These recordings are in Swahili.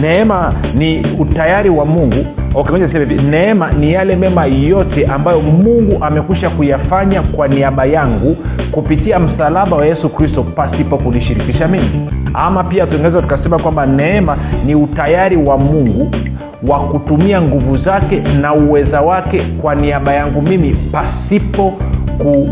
neema ni utayari wa mungu. Okay, hivi. Neema ni yale mema yote ambayo mungu amekwisha kuyafanya kwa niaba yangu kupitia msalaba wa yesu kristo pasipo kunishirikisha mimi. Ama pia tungeweza tukasema kwamba neema ni utayari wa mungu wa kutumia nguvu zake na uweza wake kwa niaba yangu mimi pasipo ku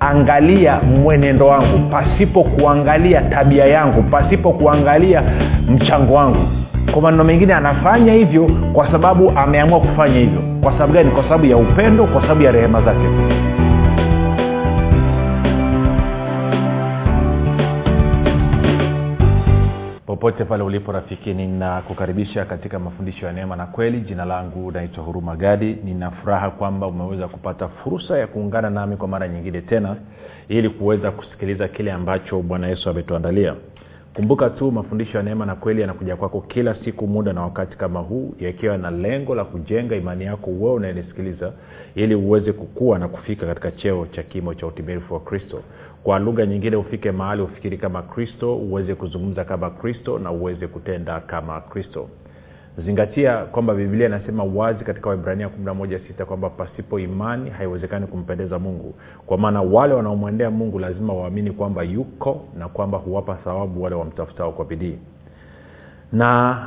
angalia mwenendo wangu pasipo kuangalia tabia yangu pasipo kuangalia mchango wangu kwa maneno mengine anafanya hivyo kwa sababu ameamua kufanya hivyo. Kwa sababu gani? Kwa sababu ya upendo kwa sababu ya rehema zake. Popote pale ulipo rafiki ninakukaribisha katika mafundisho ya neema na kweli. Jina langu naitwa huruma gadi. Nina furaha kwamba umeweza kupata fursa ya kuungana nami kwa mara nyingine tena ili kuweza kusikiliza kile ambacho bwana yesu ametuandalia kumbuka tu mafundisho ya neema na kweli yanakuja kwako kila siku muda na wakati kama huu yakiwa na lengo la kujenga imani yako wewe unayenisikiliza ili uweze kukua na kufika katika cheo cha kimo cha utimilifu wa kristo. Kwa lugha nyingine ufike mahali ufikiri kama kristo uweze kuzungumza kama kristo na uweze kutenda kama kristo zingatia kwamba biblia inasema wazi katika waibrania 116 kwamba pasipo imani haiwezekani kumpendeza mungu. Kwa maana wale wanaomwendea mungu lazima waamini kwamba yuko na kwamba huwapa thawabu wale wamtafutao kwa bidii. Na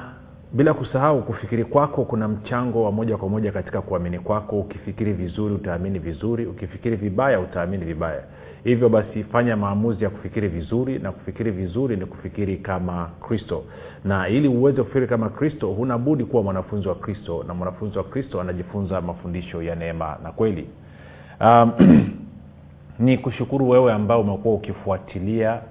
bila kusahau kufikiri kwako kuna mchango wa moja kwa moja katika kuamini kwako. Ukifikiri vizuri utaamini vizuri. Ukifikiri vibaya utaamini vibaya. Hivyo basi fanya maamuzi ya kufikiri vizuri na kufikiri vizuri ni kufikiri kama kristo. Na ili uweze kufikiri kama kristo huna budi kuwa mwanafunzi wa kristo na mwanafunzi wa kristo anajifunza mafundisho ya neema na kweli. Um, ni kushukuru wewe ambao umekuwa ukifuatilia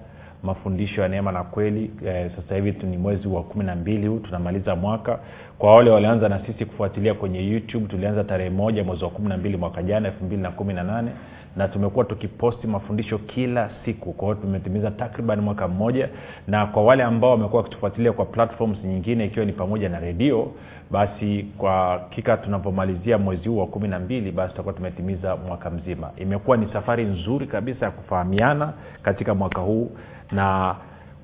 mafundisho ya neema na kweli eh, sasa hivi ni mwezi wa kumi na mbili huu tunamaliza mwaka. Kwa wale walianza na sisi kufuatilia kwenye youtube tulianza tarehe moja mwezi wa kumi na mbili mwaka jana elfu mbili na kumi na nane na tumekuwa tukiposti mafundisho kila siku. Kwa hiyo tumetimiza takriban mwaka mmoja na kwa wale ambao wamekuwa wakitufuatilia kwa platforms nyingine ikiwa ni pamoja na redio basi kwa hakika tunapomalizia mwezi huu wa kumi na mbili basi tutakuwa tumetimiza mwaka mzima. Imekuwa ni safari nzuri kabisa ya kufahamiana katika mwaka huu na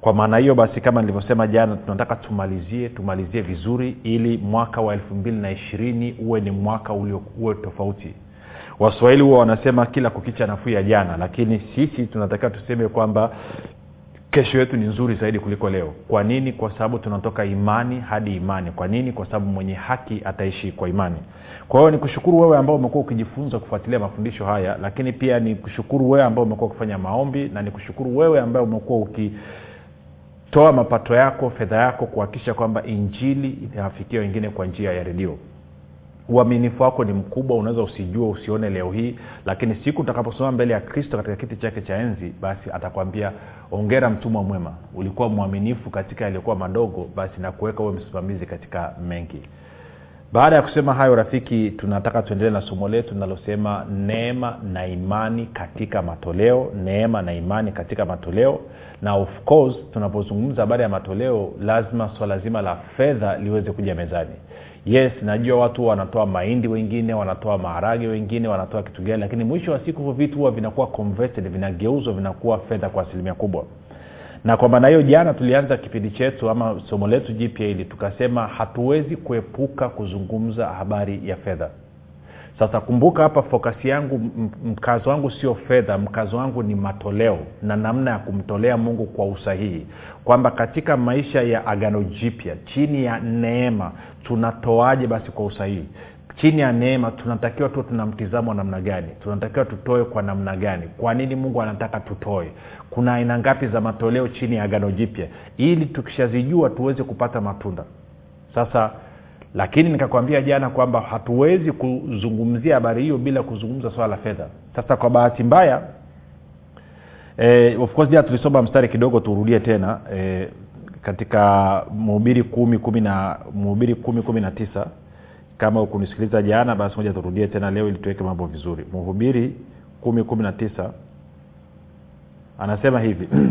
kwa maana hiyo basi kama nilivyosema jana tunataka tumalizie tumalizie vizuri ili mwaka wa elfu mbili na ishirini uwe ni mwaka uwe tofauti. Waswahili huwa wanasema kila kukicha nafuu ya jana lakini sisi tunatakiwa tuseme kwamba kesho yetu ni nzuri zaidi kuliko leo. Kwa nini? Kwa sababu tunatoka imani hadi imani. Kwa nini? Kwa sababu mwenye haki ataishi kwa imani. Kwa hiyo ni kushukuru wewe ambao umekuwa ukijifunza kufuatilia mafundisho haya lakini pia ni kushukuru wewe ambao umekuwa ukifanya maombi na nikushukuru wewe ambaye umekuwa uki toa mapato yako fedha yako kuhakikisha kwamba injili inawafikia wengine kwa njia ya redio uaminifu wako ni mkubwa unaweza usijue usione leo hii lakini siku utakaposoma mbele ya kristo katika kiti chake cha enzi basi atakwambia ongera mtumwa mwema ulikuwa mwaminifu katika yaliyokuwa madogo basi nakuweka huwe msimamizi katika mengi. Baada ya kusema hayo rafiki tunataka tuendelee na somo letu linalosema neema na imani katika matoleo neema na imani katika matoleo. Na of course tunapozungumza habari ya matoleo lazima swala zima la fedha liweze kuja mezani yes najua watu wanatoa mahindi wengine wanatoa maharage wengine wanatoa kitu gani lakini mwisho wa siku hivyo vitu huwa vinakuwa converted vinageuzwa vinakuwa fedha kwa asilimia kubwa. Na kwa maana hiyo jana tulianza kipindi chetu ama somo letu jipya hili tukasema hatuwezi kuepuka kuzungumza habari ya fedha. Sasa kumbuka hapa fokasi yangu mkazo wangu sio fedha mkazo wangu ni matoleo na namna ya kumtolea mungu kwa usahihi. Kwamba katika maisha ya agano jipya chini ya neema tunatoaje basi kwa usahihi? Chini ya neema tunatakiwa tu tuna mtizamo wa namna gani? Tunatakiwa tutoe kwa namna gani? Kwa nini mungu anataka tutoe? Kuna aina ngapi za matoleo chini ya agano jipya? Ili tukishazijua tuweze kupata matunda. Sasa lakini nikakwambia jana kwamba hatuwezi kuzungumzia habari hiyo bila kuzungumza swala la fedha. Sasa kwa bahati mbaya eh, of course jana tulisoma mstari kidogo turudie tena eh, katika mhubiri kumi kumi na mhubiri kumi kumi na tisa. Kama ukunisikiliza jana basi moja turudie tena leo ili tuweke mambo vizuri. Mhubiri kumi kumi na tisa anasema hivi.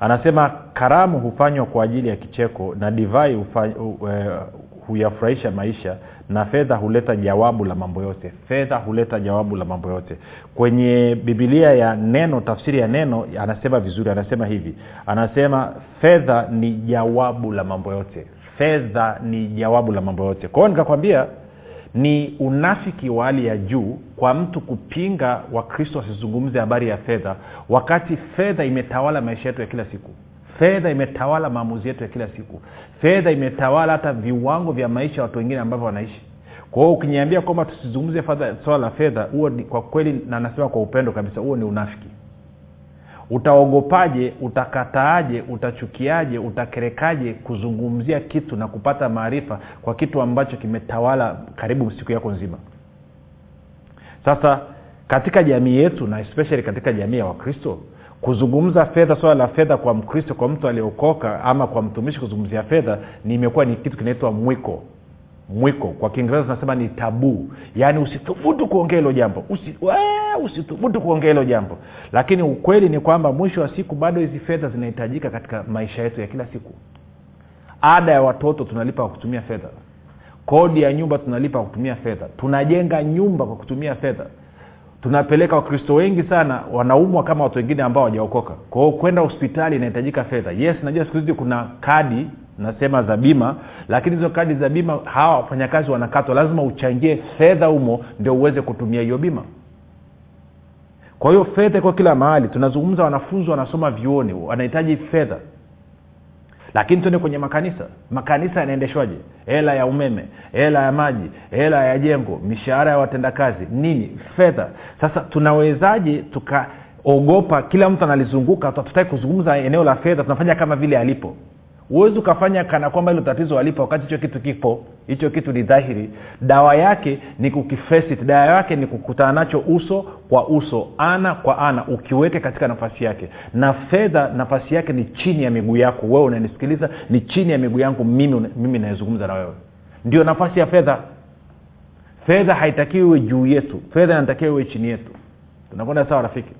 Anasema karamu hufanywa kwa ajili ya kicheko na divai huyafurahisha maisha na fedha huleta jawabu la mambo yote. Fedha huleta jawabu la mambo yote. Kwenye bibilia ya neno tafsiri ya neno anasema vizuri anasema hivi. Anasema fedha ni jawabu la mambo yote. Fedha ni jawabu la mambo yote. Kwa hiyo nikakwambia ni unafiki wa hali ya juu kwa mtu kupinga wakristo wasizungumze habari ya fedha wakati fedha imetawala maisha yetu ya kila siku fedha imetawala maamuzi yetu ya kila siku. Fedha imetawala hata viwango vya maisha ya watu wengine ambavyo wanaishi. Kwa hiyo ukiniambia kwamba tusizungumze swala la fedha huo kwa kweli na nasema kwa upendo kabisa huo ni unafiki. Utaogopaje utakataaje utachukiaje utakerekaje kuzungumzia kitu na kupata maarifa kwa kitu ambacho kimetawala karibu siku yako nzima? Sasa katika jamii yetu na especially katika jamii ya wakristo kuzungumza fedha swala la fedha kwa mkristo kwa mtu aliyeokoka ama kwa mtumishi kuzungumzia fedha nimekuwa ni kitu kinaitwa mwiko. Mwiko. Kwa kiingereza tunasema ni tabuu yaani usithubutu kuongea hilo jambo. Usi, usithubutu kuongea hilo jambo. Lakini ukweli ni kwamba mwisho wa siku bado hizi fedha zinahitajika katika maisha yetu ya kila siku. Ada ya watoto tunalipa kwa kutumia fedha. Kodi ya nyumba tunalipa kwa kutumia fedha. Tunajenga nyumba kwa kutumia fedha tunapeleka wakristo wengi sana wanaumwa kama watu wengine ambao hawajaokoka. Kwa hiyo kwenda hospitali inahitajika fedha. Yes najua siku hizi kuna kadi nasema za bima lakini hizo kadi za bima hawa wafanyakazi wanakatwa. Lazima uchangie fedha humo ndio uweze kutumia hiyo bima. Kwa hiyo fedha iko kila mahali. Tunazungumza wanafunzi wanasoma vyuoni wanahitaji fedha lakini tuende kwenye makanisa. Makanisa yanaendeshwaje? Hela ya umeme hela ya maji hela ya jengo mishahara ya watendakazi nini? Fedha. Sasa tunawezaje tukaogopa? Kila mtu analizunguka tutaki kuzungumza eneo la fedha tunafanya kama vile alipo huwezi ukafanya kana kwamba hilo tatizo alipo wakati hicho kitu kipo. Hicho kitu ni dhahiri. Dawa yake ni kukifesit dawa yake ni kukutana nacho uso kwa uso ana kwa ana ukiweke katika nafasi yake. Na fedha nafasi yake ni chini ya miguu yako. Wewe unanisikiliza ni chini ya miguu yangu mimi mimi nayezungumza na wewe. Ndio nafasi ya fedha. Fedha haitakiwi iwe juu yetu. Fedha inatakiwa iwe chini yetu. Tunakwenda sawa rafiki?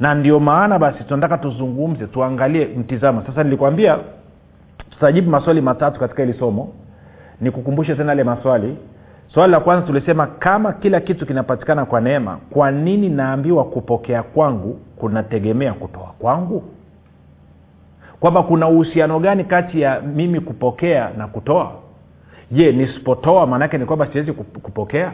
Na ndio maana basi tunataka tuzungumze tuangalie mtizama sasa nilikwambia tutajibu maswali matatu katika hili somo. Nikukumbushe tena yale maswali. Swali la kwanza tulisema kama kila kitu kinapatikana kwa neema kwa nini naambiwa kupokea kwangu kunategemea kutoa kwangu? Kwamba kuna uhusiano gani kati ya mimi kupokea na kutoa? Je nisipotoa maanaake ni kwamba siwezi kupokea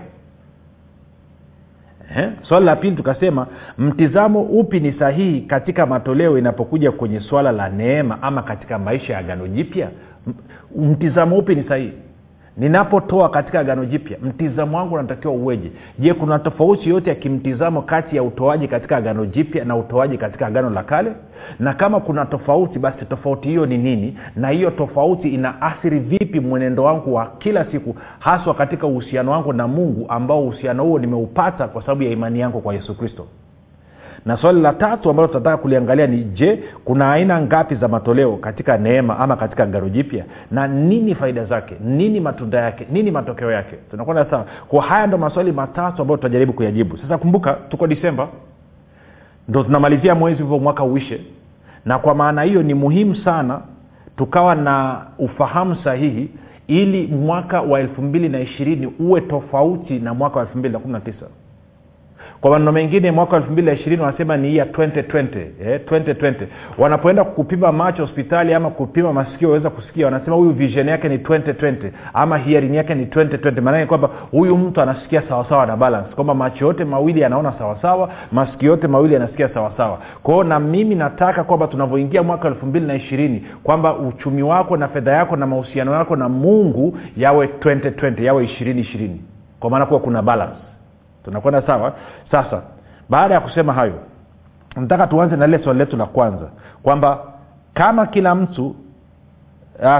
Eh? la pili tukasema mtizamo upi ni sahihi katika matoleo inapokuja kwenye swala la neema ama katika maisha ya agano jipya mtizamo upi ni sahihi ninapotoa katika agano jipya mtizamo wangu unatakiwa uweje? Je kuna tofauti yoyote ya kimtizamo kati ya utoaji katika agano jipya na utoaji katika agano la kale? Na kama kuna tofauti basi tofauti hiyo ni nini? Na hiyo tofauti ina athiri vipi mwenendo wangu wa kila siku haswa katika uhusiano wangu na mungu ambao uhusiano huo nimeupata kwa sababu ya imani yangu kwa yesu kristo na swali la tatu ambalo tunataka kuliangalia ni je kuna aina ngapi za matoleo katika neema ama katika garo jipya? Na nini faida zake? Nini matunda yake? Nini matokeo yake? Tunakwenda sawa. Kwa haya ndo maswali matatu ambayo tutajaribu kuyajibu. Sasa kumbuka tuko disemba. Ndo tunamalizia mwezi hivyo mwaka uishe. Na kwa maana hiyo ni muhimu sana tukawa na ufahamu sahihi ili mwaka wa elfu mbili na ishirini uwe tofauti na mwaka wa elfu mbili na kumi na tisa kwa maneno mengine mwaka wa elfu mbili na ishirini wanasema ni ya 2020 eh, 2020 wanapoenda kupima macho hospitali ama kupima masikio waweza kusikia wanasema huyu vision yake ni 2020 ama hearing yake ni 2020 maanake kwamba huyu mtu anasikia sawasawa na balance kwamba macho yote mawili yanaona sawasawa masikio yote mawili yanasikia sawasawa. Kwao na mimi nataka kwamba tunavyoingia mwaka elfu mbili na ishirini kwamba uchumi wako na fedha yako na mahusiano yako na mungu yawe 2020 yawe ishirini ishirini. Kwa maana kuwa kuna balance tunakwenda sawa? Sasa baada ya kusema hayo nataka tuanze na lile swali letu la kwanza kwamba kama kila mtu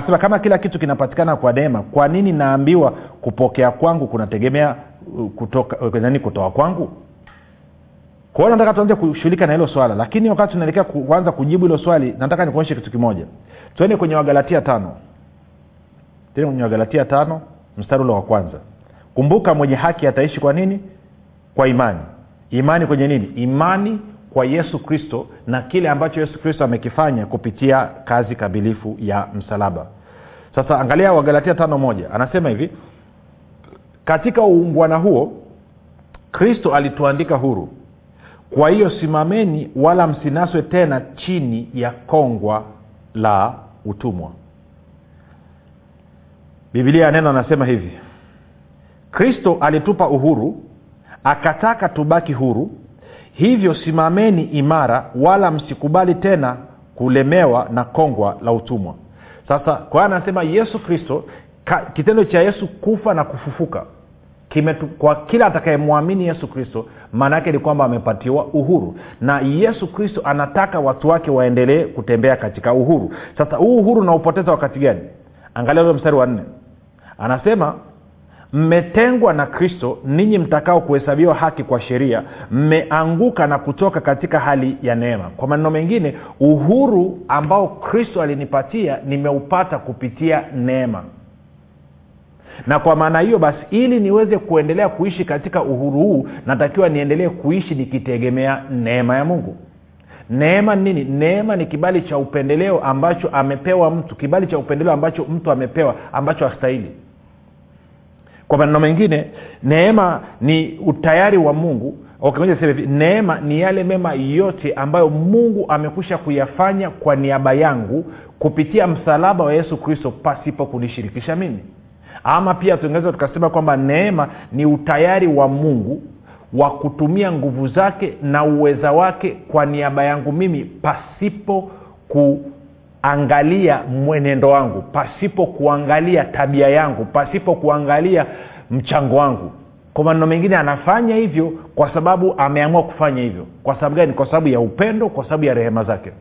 sema kama kila kitu kinapatikana kwa neema kwa nini naambiwa kupokea kwangu kunategemea kutoka nani kutoa kwangu? Kwa hiyo nataka tuanze kushughulika na hilo swala lakini wakati tunaelekea kuanza kujibu hilo swali nataka nikuonyeshe kitu kimoja. Tuende kwenye wagalatia tano. Tende kwenye wagalatia tano mstari ule wa kwanza. Kumbuka mwenye haki ataishi kwa nini kwa imani. Imani kwenye nini? Imani kwa yesu kristo na kile ambacho yesu kristo amekifanya kupitia kazi kamilifu ya msalaba. Sasa angalia wagalatia tano moja. Anasema hivi katika uungwana huo kristo alituandika huru. Kwa hiyo simameni wala msinaswe tena chini ya kongwa la utumwa. Bibilia ya neno anasema hivi kristo alitupa uhuru akataka tubaki huru hivyo simameni imara wala msikubali tena kulemewa na kongwa la utumwa. Sasa kwa anasema yesu kristo kitendo cha yesu kufa na kufufuka kimetu, kwa kila atakayemwamini yesu kristo maana yake ni kwamba amepatiwa uhuru. Na yesu kristo anataka watu wake waendelee kutembea katika uhuru. Sasa huu uhuru unaupoteza wakati gani? Angalia ule mstari wa nne. Anasema mmetengwa na kristo ninyi mtakao kuhesabiwa haki kwa sheria mmeanguka na kutoka katika hali ya neema. Kwa maneno mengine uhuru ambao kristo alinipatia nimeupata kupitia neema. Na kwa maana hiyo basi ili niweze kuendelea kuishi katika uhuru huu natakiwa niendelee kuishi nikitegemea neema ya mungu. Neema ni nini? Neema ni kibali cha upendeleo ambacho amepewa mtu kibali cha upendeleo ambacho mtu amepewa ambacho hastahili kwa maneno mengine neema ni utayari wa mungu. Okay, hivi neema ni yale mema yote ambayo mungu amekwisha kuyafanya kwa niaba yangu kupitia msalaba wa yesu kristo pasipo kunishirikisha mimi. Ama pia tungeweza tukasema kwamba neema ni utayari wa mungu wa kutumia nguvu zake na uweza wake kwa niaba yangu mimi pasipo kuangalia mwenendo wangu pasipo kuangalia tabia yangu pasipo kuangalia mchango wangu. Kwa maneno mengine anafanya hivyo kwa sababu ameamua kufanya hivyo. Kwa sababu gani? Kwa sababu ya upendo kwa sababu ya rehema zake.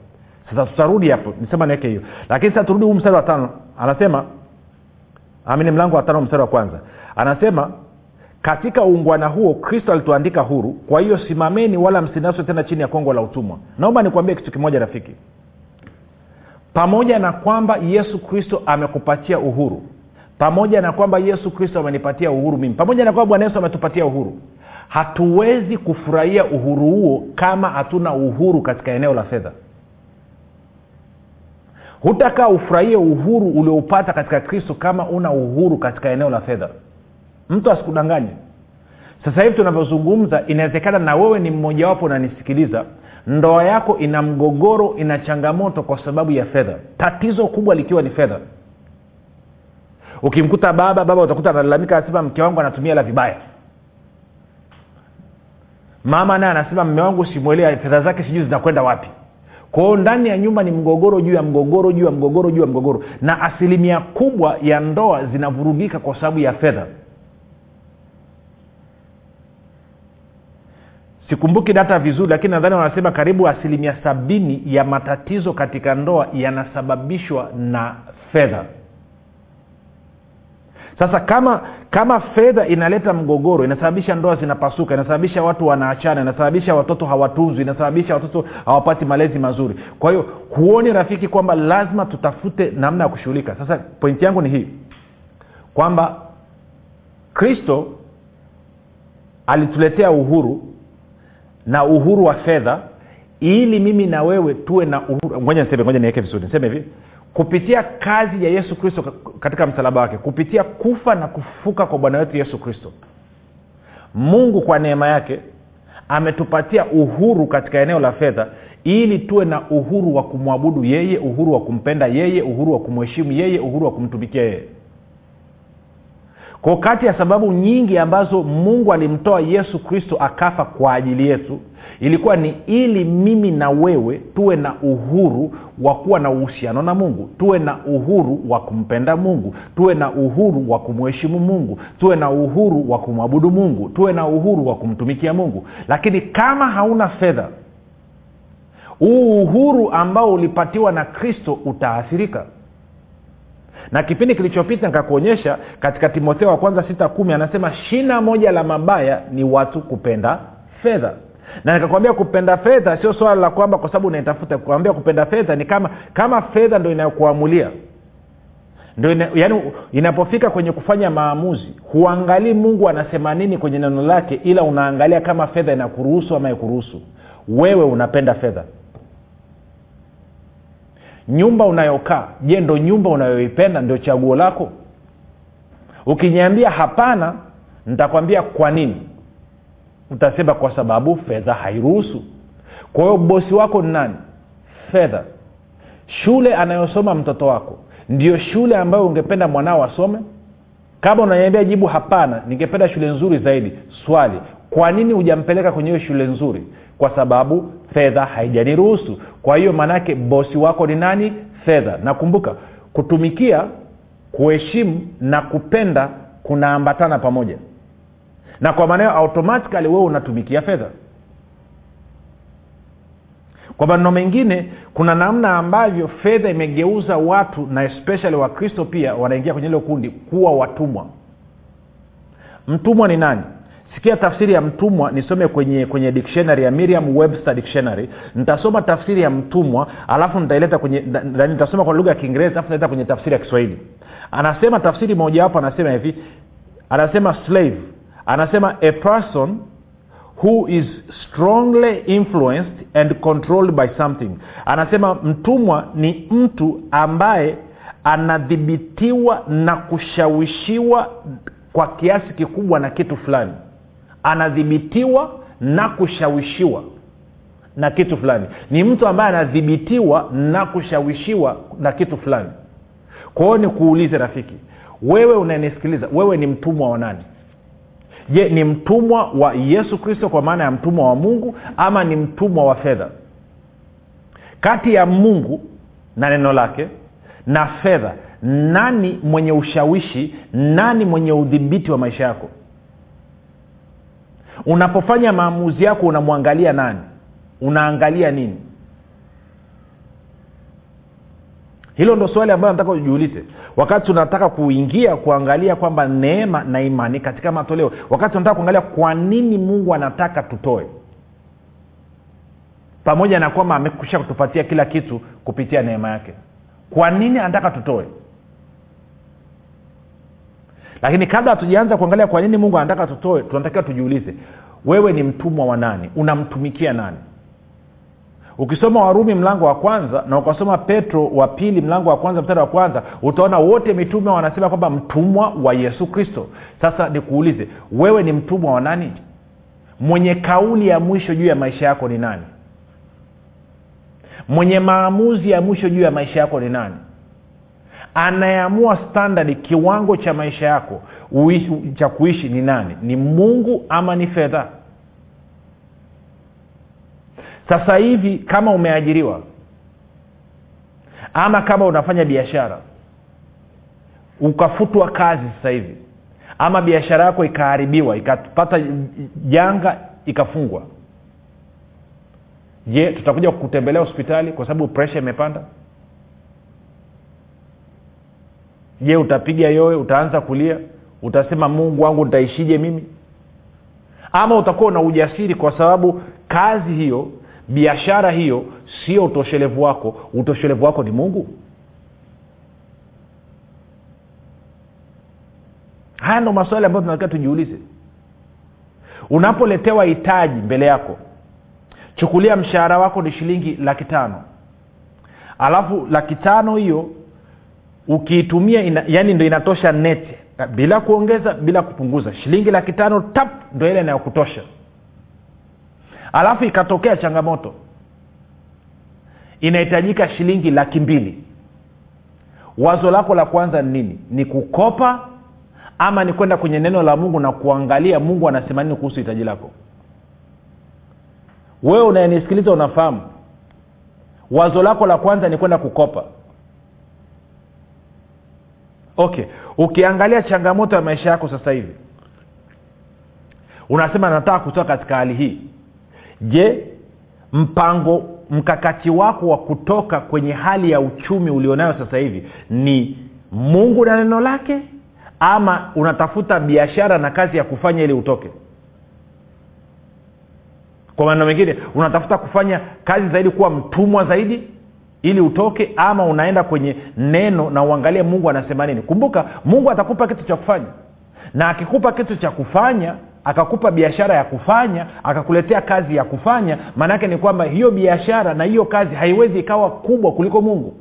Sasa tutarudi hapo nisema niweke hiyo. Lakini sasa turudi huu mstari wa tano. Anasema amini mlango wa tano mstari wa kwanza. Anasema katika uungwana huo kristo alituandika huru kwa hiyo simameni wala msinaswe tena chini ya kongo la utumwa. Naomba nikuambie kitu kimoja rafiki pamoja na kwamba yesu kristo amekupatia uhuru. Pamoja na kwamba yesu kristo amenipatia uhuru mimi. Pamoja na kwamba bwana yesu ametupatia uhuru. Hatuwezi kufurahia uhuru huo kama hatuna uhuru katika eneo la fedha. Hutakaa ufurahie uhuru ulioupata katika kristo kama una uhuru katika eneo la fedha. Mtu asikudanganye. Sasa hivi tunavyozungumza inawezekana na wewe ni mmojawapo unanisikiliza ndoa yako ina mgogoro ina changamoto kwa sababu ya fedha. Tatizo kubwa likiwa ni fedha. Ukimkuta baba baba utakuta analalamika anasema mke wangu anatumia hela vibaya. Mama naye anasema mme wangu simwelea fedha zake sijui zinakwenda wapi. Kwao ndani ya nyumba ni mgogoro juu ya mgogoro juu ya mgogoro juu ya mgogoro. Na asilimia kubwa ya ndoa zinavurugika kwa sababu ya fedha sikumbuki data vizuri lakini nadhani wanasema karibu asilimia sabini ya matatizo katika ndoa yanasababishwa na fedha. Sasa kama kama fedha inaleta mgogoro inasababisha ndoa zinapasuka inasababisha watu wanaachana inasababisha watoto hawatunzwi inasababisha watoto hawapati malezi mazuri. Kwa hiyo huoni rafiki kwamba lazima tutafute namna ya kushughulika. Sasa pointi yangu ni hii. Kwamba kristo alituletea uhuru na uhuru wa fedha ili mimi na wewe tuwe na uhuru ngoja niseme ngoja niweke vizuri. Niseme hivi kupitia kazi ya yesu kristo katika msalaba wake kupitia kufa na kufufuka kwa bwana wetu yesu kristo mungu kwa neema yake ametupatia uhuru katika eneo la fedha ili tuwe na uhuru wa kumwabudu yeye uhuru wa kumpenda yeye uhuru wa kumheshimu yeye uhuru wa kumtumikia yeye kwa kati ya sababu nyingi ambazo mungu alimtoa yesu kristo akafa kwa ajili yetu ilikuwa ni ili mimi na wewe tuwe na uhuru wa kuwa na uhusiano na mungu tuwe na uhuru wa kumpenda mungu tuwe na uhuru wa kumheshimu mungu tuwe na uhuru wa kumwabudu mungu tuwe na uhuru wa kumtumikia mungu. Lakini kama hauna fedha huu uhuru ambao ulipatiwa na kristo utaathirika na kipindi kilichopita nikakuonyesha katika timotheo wa kwanza sita kumi anasema shina moja la mabaya ni watu kupenda fedha. Na nikakwambia kupenda fedha sio swala la kwamba kwa sababu unaitafuta kuambia kupenda fedha ni kama kama fedha ndo inayokuamulia. Ndo ina, yani inapofika kwenye kufanya maamuzi huangalii mungu anasema nini kwenye neno lake ila unaangalia kama fedha inakuruhusu ama ikuruhusu wewe unapenda fedha nyumba unayokaa je ndo nyumba unayoipenda ndio chaguo lako? Ukiniambia hapana nitakwambia kwa nini? Utasema kwa sababu fedha hairuhusu. Kwa hiyo bosi wako ni nani? Fedha. Shule anayosoma mtoto wako ndio shule ambayo ungependa mwanao asome? Kama unaniambia jibu hapana ningependa shule nzuri zaidi. Swali kwa nini hujampeleka kwenye hiyo shule nzuri kwa sababu fedha haijaniruhusu. Kwa hiyo maanaake bosi wako ni nani? Fedha. Nakumbuka kutumikia kuheshimu na kupenda kunaambatana pamoja. Na kwa maanao automatikali wewe unatumikia fedha. Kwa maneno mengine kuna namna ambavyo fedha imegeuza watu na especially wakristo pia wanaingia kwenye hilo kundi kuwa watumwa. Mtumwa ni nani sikia tafsiri ya mtumwa nisome kwenye kwenye dictionary ya miriam webster dictionary. Nitasoma tafsiri ya mtumwa alafu nitaileta kwenye nitasoma kwa lugha ya kiingereza alafu nitaileta kwenye tafsiri ya kiswahili. Anasema tafsiri mojawapo anasema hivi. Anasema slave. Anasema a person who is strongly influenced and controlled by something. Anasema mtumwa ni mtu ambaye anadhibitiwa na kushawishiwa kwa kiasi kikubwa na kitu fulani anadhibitiwa na kushawishiwa na kitu fulani. Ni mtu ambaye anadhibitiwa na kushawishiwa na kitu fulani. Kwa hiyo nikuulize rafiki wewe unanisikiliza wewe ni mtumwa wa nani? Je ni mtumwa wa yesu kristo kwa maana ya mtumwa wa mungu ama ni mtumwa wa fedha? Kati ya mungu na neno lake na fedha nani mwenye ushawishi nani mwenye udhibiti wa maisha yako unapofanya maamuzi yako unamwangalia nani? Unaangalia nini? Hilo ndo swali ambayo nataka ujiulize. Wakati tunataka kuingia kuangalia kwamba neema na imani katika matoleo wakati tunataka kuangalia kwa nini mungu anataka tutoe pamoja na kwamba amekusha kutupatia kila kitu kupitia neema yake kwa nini anataka tutoe lakini kabla hatujaanza kuangalia kwa nini mungu anataka tutoe tunatakiwa tujiulize wewe ni mtumwa wa nani? Unamtumikia nani? Ukisoma warumi mlango wa kwanza na ukasoma petro wa pili mlango wa kwanza mstari wa kwanza utaona wote mitume wanasema kwamba mtumwa wa yesu kristo. Sasa nikuulize wewe ni mtumwa wa nani? Mwenye kauli ya mwisho juu ya maisha yako ni nani? Mwenye maamuzi ya mwisho juu ya maisha yako ni nani anayeamua standadi kiwango cha maisha yako uishi, cha kuishi ni nani? Ni mungu ama ni fedha? Sasa hivi kama umeajiriwa ama kama unafanya biashara ukafutwa kazi sasa hivi ama biashara yako ikaharibiwa ikapata janga ikafungwa je tutakuja kukutembelea hospitali kwa sababu presha imepanda je utapiga yowe utaanza kulia? Utasema mungu wangu nitaishije mimi? Ama utakuwa na ujasiri kwa sababu kazi hiyo biashara hiyo sio utoshelevu wako. Utoshelevu wako ni mungu. Haya ndo maswali ambayo tunatakiwa tujiulize. Unapoletewa hitaji mbele yako chukulia mshahara wako ni shilingi laki tano. Alafu laki tano hiyo ukiitumia ina, yani ndo inatosha neti bila kuongeza bila kupunguza. Shilingi laki tano tap ndo ile inayokutosha. Alafu ikatokea changamoto. Inahitajika shilingi laki mbili. Wazo lako la kwanza ni nini? Ni kukopa ama ni kwenda kwenye neno la mungu na kuangalia mungu anasema nini kuhusu hitaji lako? Wewe unayenisikiliza unafahamu. Wazo lako la kwanza ni kwenda kukopa okay. Ukiangalia changamoto ya maisha yako sasa hivi unasema nataka kutoka katika hali hii. Je mpango mkakati wako wa kutoka kwenye hali ya uchumi ulionayo sasa hivi ni mungu na neno lake ama unatafuta biashara na kazi ya kufanya ili utoke? Kwa maneno mengine unatafuta kufanya kazi zaidi kuwa mtumwa zaidi ili utoke ama unaenda kwenye neno na uangalie mungu anasema nini. Kumbuka mungu atakupa kitu cha kufanya. Na akikupa kitu cha kufanya akakupa biashara ya kufanya akakuletea kazi ya kufanya maanaake ni kwamba hiyo biashara na hiyo kazi haiwezi ikawa kubwa kuliko mungu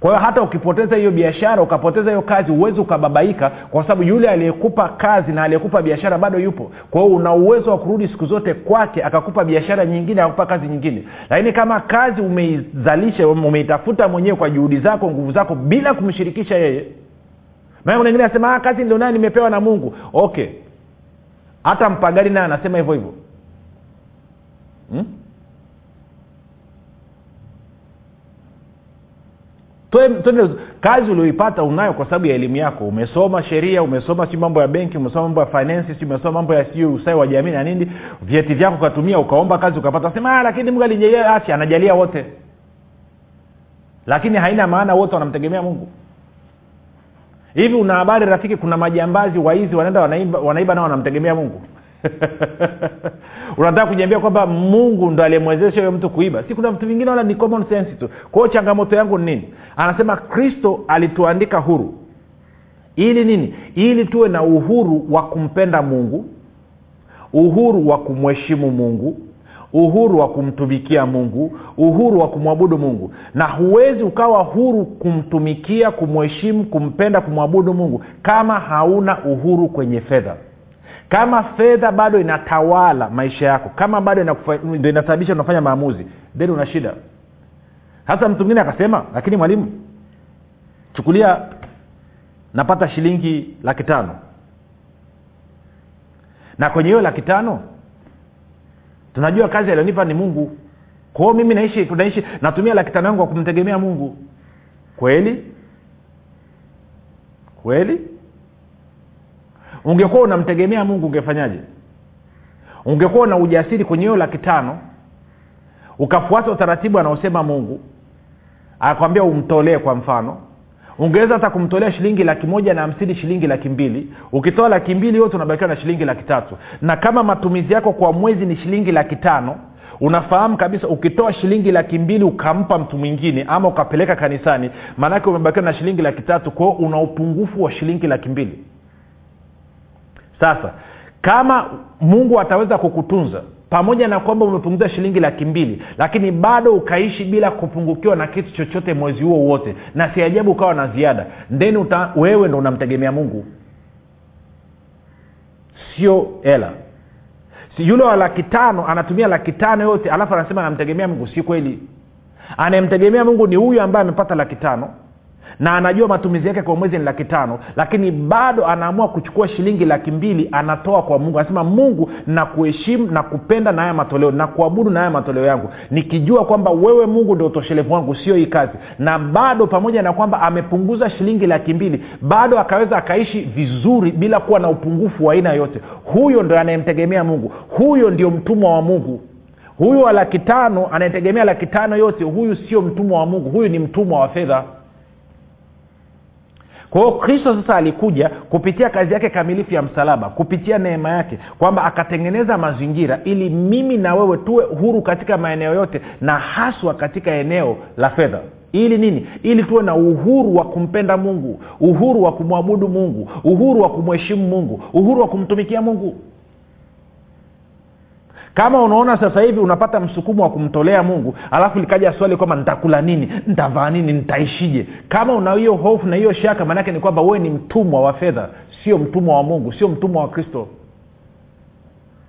kwa hiyo hata ukipoteza hiyo biashara ukapoteza hiyo kazi huwezi ukababaika kwa sababu yule aliyekupa kazi na aliyekupa biashara bado yupo. Kwa hiyo una uwezo wa kurudi siku zote kwake akakupa biashara nyingine akakupa kazi nyingine. Lakini kama kazi umeizalisha umeitafuta mwenyewe kwa juhudi zako nguvu zako bila kumshirikisha yeye maana kuna anasema "Ah, kazi ndio nimepewa na mungu. Okay. Hata mpagani naye anasema hivyo hivyo. Hmm? Twende kazi ulioipata unayo kwa sababu ya elimu yako. Umesoma sheria umesoma si mambo ya benki umesoma mambo ya finance si umesoma mambo ya siu usai wa jamii na nini vyeti vyako ukatumia ukaomba kazi ukapata sema "Ah, lakini mungu alijalia afya anajalia wote. Lakini haina maana wote wanamtegemea mungu. Hivi una habari rafiki kuna majambazi waizi wanaenda wanaiba, wanaiba nao wanamtegemea mungu unataka kujiambia kwamba mungu ndo aliyemwezesha huyo mtu kuiba? Si kuna vitu vingine wala ni common sense tu. Kwa hiyo changamoto yangu ni nini? Anasema kristo alituandika huru. Ili nini? Ili tuwe na uhuru wa kumpenda mungu uhuru wa kumheshimu mungu uhuru wa kumtumikia mungu uhuru wa kumwabudu mungu. Na huwezi ukawa huru kumtumikia kumheshimu kumpenda kumwabudu mungu kama hauna uhuru kwenye fedha kama fedha bado inatawala maisha yako kama bado ndo inasababisha unafanya maamuzi then una shida. Hasa mtu mwingine akasema lakini mwalimu chukulia napata shilingi laki tano. Na kwenye hiyo laki tano tunajua kazi alionipa ni mungu. Kwao mimi naishi naishi natumia laki tano yangu kwa kumtegemea mungu. Kweli? Kweli ungekuwa unamtegemea mungu ungefanyaje? Ungekuwa una ujasiri kwenye hiyo laki tano ukafuata utaratibu anaosema mungu akwambia umtolee kwa mfano ungeweza hata kumtolea shilingi laki moja na hamsini shilingi laki mbili. Ukitoa laki mbili yote unabakiwa na shilingi laki tatu. Na kama matumizi yako kwa mwezi ni shilingi laki tano unafahamu kabisa ukitoa shilingi laki mbili ukampa mtu mwingine ama ukapeleka kanisani maanake umebakiwa na shilingi laki tatu kwao una upungufu wa shilingi laki mbili sasa kama mungu ataweza kukutunza pamoja na kwamba umepunguza shilingi laki mbili lakini bado ukaishi bila kupungukiwa na kitu chochote mwezi huo wote na si ajabu ukawa na ziada uta, wewe ndo unamtegemea mungu. Sio hela. Si yule wa laki tano anatumia laki tano yote alafu anasema anamtegemea mungu si kweli. Anayemtegemea mungu ni huyu ambaye amepata laki tano na anajua matumizi yake kwa mwezi ni laki tano lakini bado anaamua kuchukua shilingi laki mbili anatoa kwa mungu. Anasema mungu na kuheshimu na kupenda na haya matoleo na kuabudu na haya matoleo yangu. Nikijua kwamba wewe mungu ndio utoshelevu wangu sio hii kazi. Na bado pamoja na kwamba amepunguza shilingi laki mbili bado akaweza akaishi vizuri bila kuwa na upungufu wa aina yote huyo ndo anayemtegemea mungu. Huyo ndio mtumwa wa mungu. Huyu wa laki tano anayetegemea laki tano yote huyu sio mtumwa wa mungu. Huyu ni mtumwa wa fedha kwa kristo sasa alikuja kupitia kazi yake kamilifu ya msalaba kupitia neema yake kwamba akatengeneza mazingira ili mimi na wewe tuwe huru katika maeneo yote na haswa katika eneo la fedha. Ili nini? Ili tuwe na uhuru wa kumpenda mungu uhuru wa kumwabudu mungu uhuru wa kumheshimu mungu uhuru wa kumtumikia mungu kama unaona sasa hivi unapata msukumo wa kumtolea mungu alafu likaja swali kwamba nitakula nini nitavaa nini nitaishije? Kama una hiyo hofu na hiyo shaka maanake ni kwamba wewe ni mtumwa wa fedha sio mtumwa wa mungu sio mtumwa wa kristo.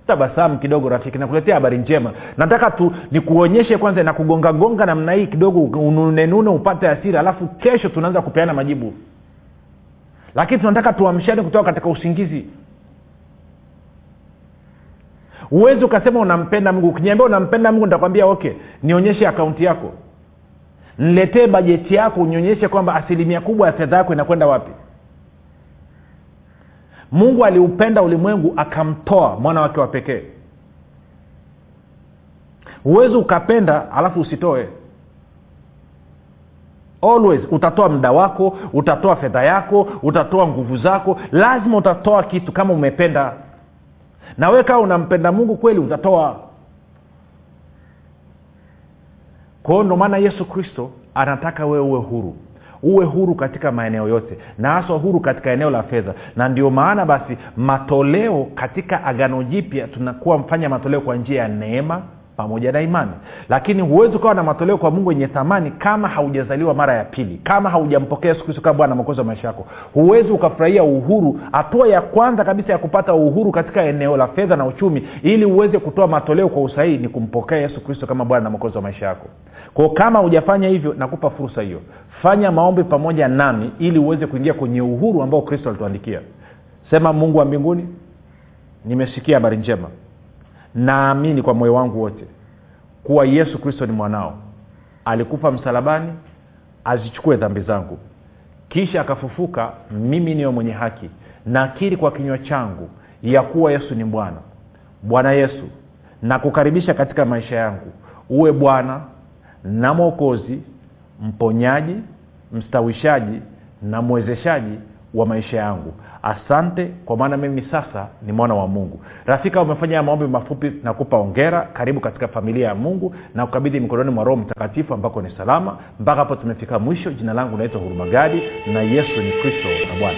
Tabasamu kidogo rafiki nakuletea habari njema. Nataka tu nikuonyeshe kwanza na kugongagonga namna hii kidogo ununenune upate asiri alafu kesho tunaanza kupeana majibu. Lakini tunataka tuamshane kutoka katika usingizi huwezi ukasema unampenda mungu. Ukiniambia unampenda mungu nitakwambia okay nionyeshe akaunti yako. Niletee bajeti yako unionyeshe kwamba asilimia kubwa ya fedha yako inakwenda wapi. Mungu aliupenda ulimwengu akamtoa mwana wake wa pekee. Huwezi ukapenda alafu usitoe. Always utatoa muda wako utatoa fedha yako utatoa nguvu zako. Lazima utatoa kitu kama umependa na wewe kawa unampenda mungu kweli utatoa. Kwao ndio maana yesu kristo anataka wewe uwe huru. Uwe huru katika maeneo yote na haswa huru katika eneo la fedha. Na ndio maana basi matoleo katika agano jipya tunakuwa mfanya matoleo kwa njia ya neema pamoja na imani. Lakini huwezi ukawa na matoleo kwa mungu yenye thamani kama haujazaliwa mara ya pili kama haujampokea siku kristo kama bwana mokozi wa maisha yako. Huwezi ukafurahia uhuru hatua ya kwanza kabisa ya kupata uhuru katika eneo la fedha na uchumi ili uweze kutoa matoleo kwa usahihi ni kumpokea yesu kristo kama bwana na mokozi wa maisha yako. Kwao kama hujafanya hivyo nakupa fursa hiyo. Fanya maombi pamoja nami ili uweze kuingia kwenye uhuru ambao kristo alituandikia. Sema mungu wa mbinguni nimesikia habari njema naamini kwa moyo wangu wote kuwa yesu kristo ni mwanao. Alikufa msalabani azichukue dhambi zangu. Kisha akafufuka mimi niyo mwenye haki. Nakiri kwa kinywa changu ya kuwa yesu ni bwana. Bwana yesu nakukaribisha katika maisha yangu. Uwe bwana na mwokozi mponyaji mstawishaji na mwezeshaji wa maisha yangu. Asante kwa maana mimi sasa ni mwana wa mungu. Rafika umefanya maombi mafupi nakupa ongera karibu katika familia ya mungu na kukabidhi mikononi mwa roho mtakatifu ambako ni salama. Mpaka hapo tumefika mwisho. Jina langu naitwa hurumagadi na yesu ni kristo na bwana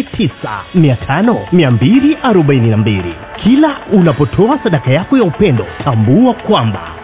7895242 kila unapotoa sadaka yako ya upendo tambua kwamba